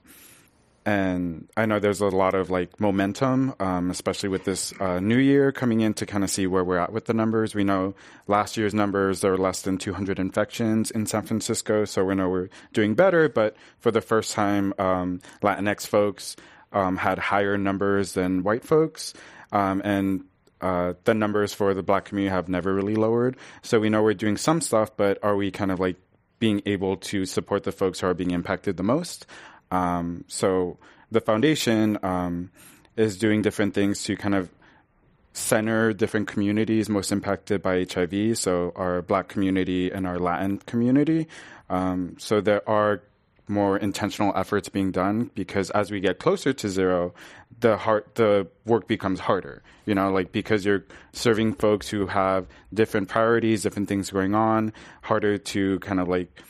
and I know there's a lot of like momentum, um, especially with this uh, new year coming in to kind of see where we're at with the numbers. We know last year's numbers there were less than 200 infections in San Francisco, so we know we're doing better. But for the first time, um, Latinx folks um, had higher numbers than white folks, um, and uh, the numbers for the black community have never really lowered. So we know we're doing some stuff, but are we kind of like being able to support the folks who are being impacted the most? Um, so the foundation um, is doing different things to kind of center different communities most impacted by HIV. So our Black community and our Latin community. Um, so there are more intentional efforts being done because as we get closer to zero, the hard, the work becomes harder. You know, like because you're serving folks who have different priorities, different things going on, harder to kind of like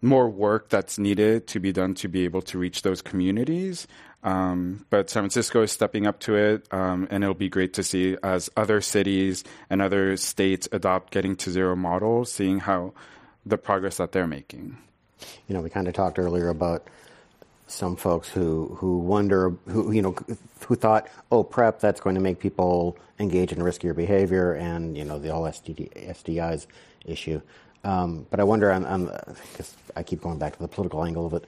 more work that's needed to be done to be able to reach those communities. Um, but San Francisco is stepping up to it, um, and it'll be great to see as other cities and other states adopt getting to zero models, seeing how the progress that they're making. You know, we kind of talked earlier about some folks who, who wonder, who, you know, who thought, oh, PrEP, that's going to make people engage in riskier behavior and, you know, the whole STD, STIs issue. Um, but I wonder, because I guess I keep going back to the political angle of it,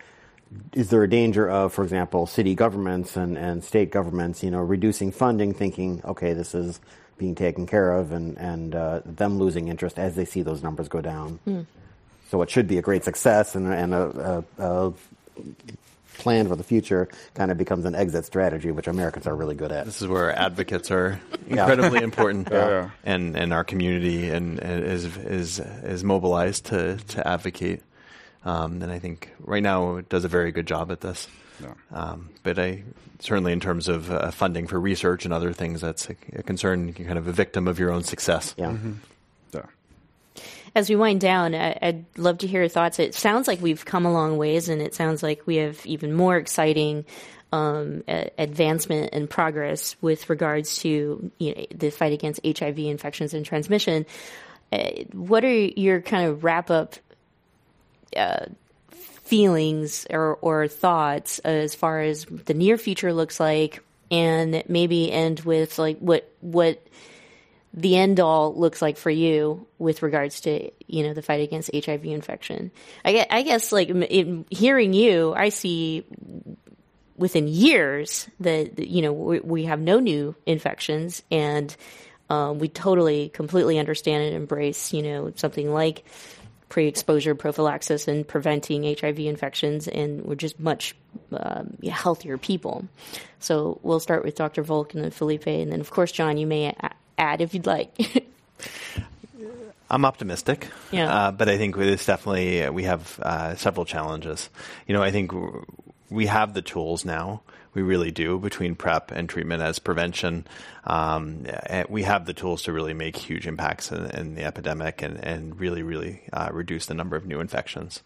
is there a danger of, for example, city governments and, and state governments, you know, reducing funding, thinking, okay, this is being taken care of, and, and uh, them losing interest as they see those numbers go down? Mm. So what should be a great success and, and a, a, a plan for the future kind of becomes an exit strategy, which Americans are really good at. This is where advocates are incredibly important, yeah. and and our community and, and, is is is mobilized to to advocate. Um, and I think right now it does a very good job at this. Yeah. Um, but I certainly, in terms of uh, funding for research and other things, that's a, a, concern. You're kind of a victim of your own success. Yeah. Mm-hmm as we wind down, I, would love to hear your thoughts. It sounds like we've come a long ways, and it sounds like we have even more exciting um, advancement and progress with regards to you know, the fight against HIV infections and transmission. Uh, what are your kind of wrap up uh, feelings or, or thoughts as far as the near future looks like, and maybe end with like what what the end all looks like for you with regards to you know the fight against HIV infection. I guess, I guess like in hearing you, I see within years that you know we, we have no new infections and um, we totally completely understand and embrace you know something like pre-exposure prophylaxis and preventing HIV infections, and we're just much um, healthier people. So we'll start with Dr. Volk and then Felipe, and then of course, John, you may add if you'd like. I'm optimistic, yeah. Uh, but I think it's definitely uh, we have uh, several challenges. You know, I think we have the tools now. We really do between PrEP and treatment as prevention. Um, we have the tools to really make huge impacts in, in the epidemic and, and really, really uh, reduce the number of new infections.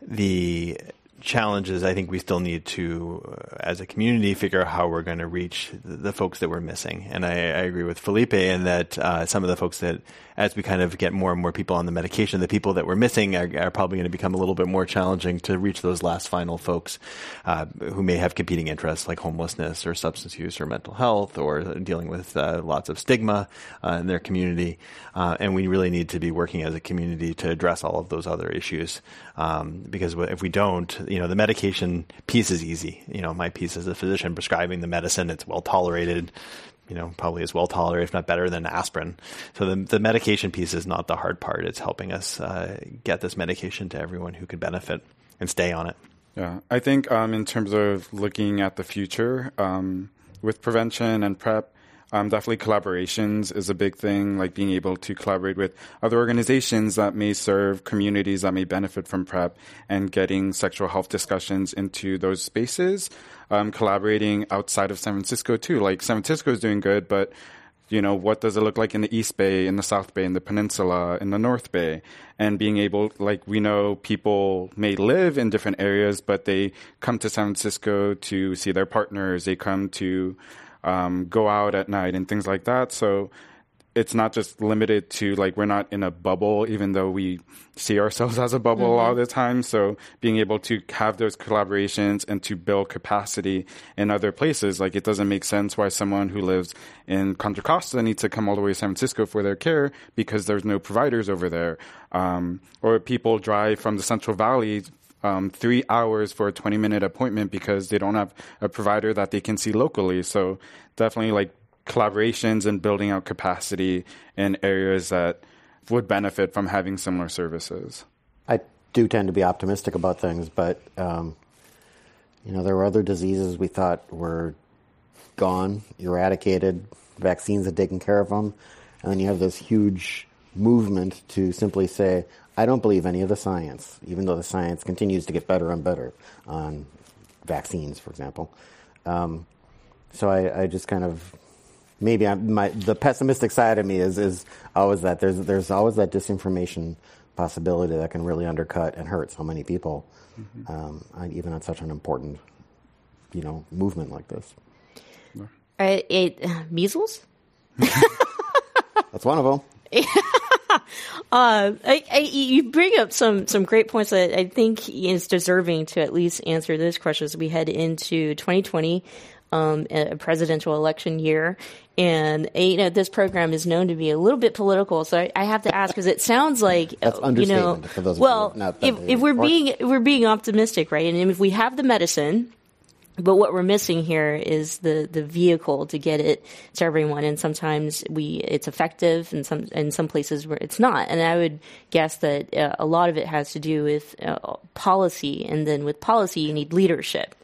The challenges I think we still need to, uh, as a community, figure out how we're going to reach the, the, folks that we're missing. And I, I agree with Felipe in that uh, some of the folks that as we kind of get more and more people on the medication, the people that we're missing are, are probably going to become a little bit more challenging to reach those last final folks uh, who may have competing interests like homelessness or substance use or mental health or dealing with uh, lots of stigma uh, in their community. Uh, and we really need to be working as a community to address all of those other issues um, because if we don't, you know, the medication piece is easy. You know, my piece as a physician prescribing the medicine, it's well tolerated you know, probably as well tolerated, if not better than aspirin. So the, the medication piece is not the hard part. It's helping us uh, get this medication to everyone who could benefit and stay on it. Yeah, I think um, in terms of looking at the future um, with prevention and PrEP, Um, definitely collaborations is a big thing, like being able to collaborate with other organizations that may serve communities that may benefit from PrEP and getting sexual health discussions into those spaces. Um, collaborating outside of San Francisco too. Like San Francisco is doing good, but you know, what does it look like in the East Bay, in the South Bay, in the Peninsula, in the North Bay? And being able, like, we know people may live in different areas, but they come to San Francisco to see their partners. They come to um, go out at night and things like that. So it's not just limited to like we're not in a bubble, even though we see ourselves as a bubble mm-hmm. all the time. So being able to have those collaborations and to build capacity in other places, like it doesn't make sense why someone who lives in Contra Costa needs to come all the way to San Francisco for their care because there's no providers over there. Um, or people drive from the Central Valley um, three hours for a 20 minute appointment because they don't have a provider that they can see locally. So definitely like collaborations and building out capacity in areas that would benefit from having similar services. I do tend to be optimistic about things, but um, you know there were other diseases we thought were gone, eradicated. Vaccines had taken care of them, and then you have this huge movement to simply say, "I don't believe any of the science," even though the science continues to get better and better on vaccines, for example. Um, so I, I just kind of maybe I'm, my the pessimistic side of me is is always that there's there's always that disinformation possibility that can really undercut and hurt so many people, mm-hmm. um, even on such an important, you know, movement like this. Uh, it uh, measles. That's one of them. Uh, I, I, you bring up some some great points that I think is deserving to at least answer this question as we head into 2020 um, a presidential election year. And you know this program is known to be a little bit political, so I, I have to ask because it sounds like That's you know. well, if, if we're being if we're being optimistic, right, and if we have the medicine, but what we're missing here is the, the vehicle to get it to everyone. And sometimes we, it's effective and some, in some places where it's not. And I would guess that uh, a lot of it has to do with uh, policy. And then with policy, you need leadership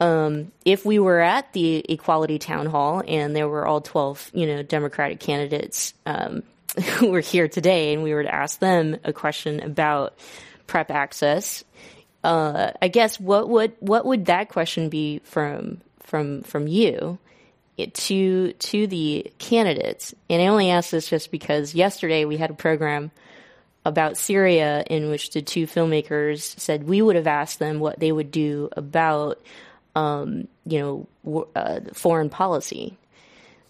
um, if we were at the equality town hall and there were all 12, you know, Democratic candidates um, who were here today and we were to ask them a question about PrEP access, uh, I guess what would what would that question be from from from you to to the candidates? And I only ask this just because yesterday we had a program about Syria in which the two filmmakers said we would have asked them what they would do about um, you know, uh, foreign policy.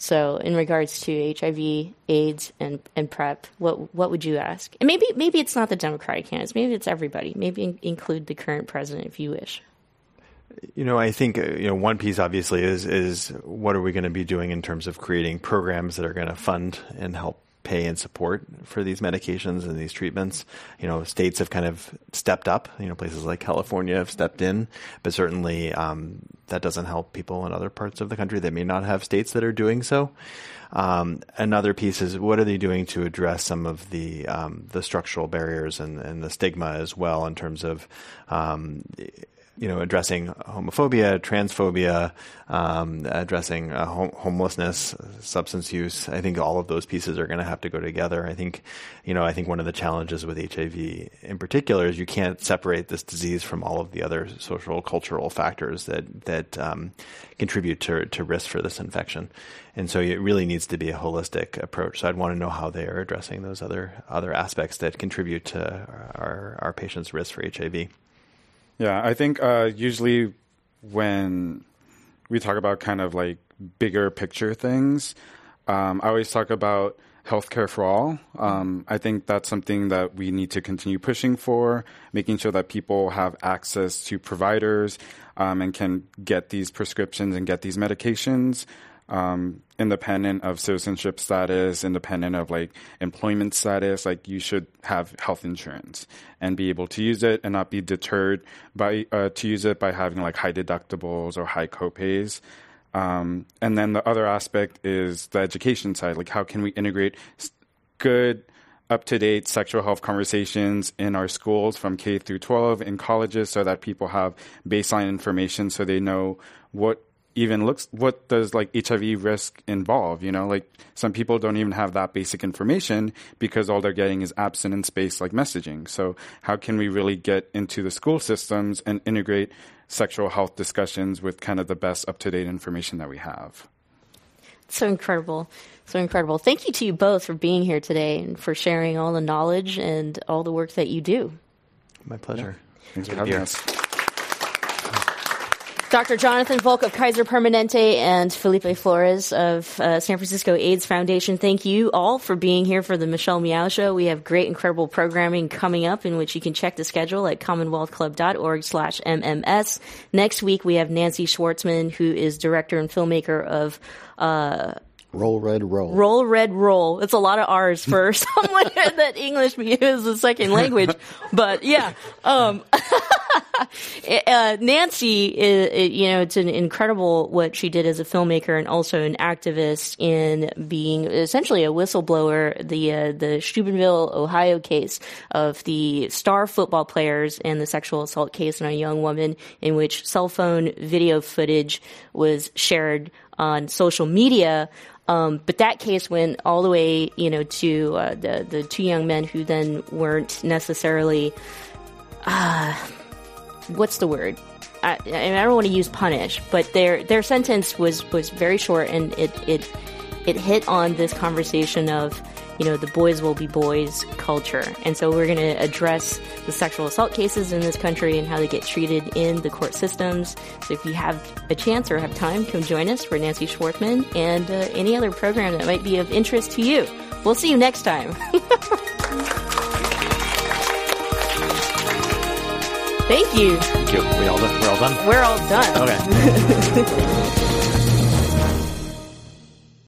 So, in regards to HIV, AIDS, and, and PrEP, what what would you ask? And maybe maybe it's not the Democratic candidates. Maybe it's everybody. Maybe in, include the current president if you wish. You know, I think uh, you know one piece obviously is is what are we going to be doing in terms of creating programs that are going to fund and help pay and support for these medications and these treatments. You know, states have kind of stepped up. You know, places like California have stepped in, but certainly um, that doesn't help people in other parts of the country that may not have states that are doing so. Um, another piece is what are they doing to address some of the um, the structural barriers and, and, the stigma as well in terms of um, you know, addressing homophobia, transphobia, um, addressing uh, hom- homelessness, substance use. I think all of those pieces are going to have to go together. I think, you know, I think one of the challenges with HIV in particular is you can't separate this disease from all of the other social cultural factors that that um, contribute to to risk for this infection. And so it really needs to be a holistic approach. So I'd want to know how they are addressing those other other aspects that contribute to our our patients' risk for HIV. Yeah, I think uh, usually when we talk about kind of like bigger picture things, um, I always talk about healthcare for all. Um, I think that's something that we need to continue pushing for, making sure that people have access to providers um, and can get these prescriptions and get these medications um, independent of citizenship status, independent of like employment status, like you should have health insurance and be able to use it and not be deterred by uh, to use it by having like high deductibles or high copays. Um, and then the other aspect is the education side. Like, how can we integrate good, up to date sexual health conversations in our schools from K through 12 in colleges so that people have baseline information so they know what even looks what does like HIV risk involve you know? Like some people don't even have that basic information because all they're getting is abstinence based like messaging. So how can we really get into the school systems and integrate sexual health discussions with kind of the best up to date information that we have? So incredible. So incredible. Thank you to you both for being here today and for sharing all the knowledge and all the work that you do. My pleasure. Thanks for having us Dr. Jonathan Volk of Kaiser Permanente and Felipe Flores of uh, San Francisco AIDS Foundation. Thank you all for being here for the Michelle Meow Show. We have great, incredible programming coming up in which you can check the schedule at commonwealthclub.org slash MMS. Next week, we have Nancy Schwartzman, who is director and filmmaker of, uh, Roll Red Roll. Roll Red Roll. It's a lot of R's for someone that English is a second language. But yeah. Um, uh, Nancy, is, you know, it's an incredible what she did as a filmmaker and also an activist in being essentially a whistleblower. The uh, the Steubenville, Ohio case of the star football players and the sexual assault case on a young woman, in which cell phone video footage was shared on social media um, but that case went all the way, you know, to uh, the the two young men who then weren't necessarily, uh, what's the word? I, I don't want to use punish, but their their sentence was was very short, and it it it hit on this conversation of you know, the boys will be boys culture. And so we're going to address the sexual assault cases in this country and how they get treated in the court systems. So if you have a chance or have time, come join us for Nancy Schwartzman and uh, any other program that might be of interest to you. We'll see you next time. Thank you. Thank you. We all done? We're all done? We're all done. Okay.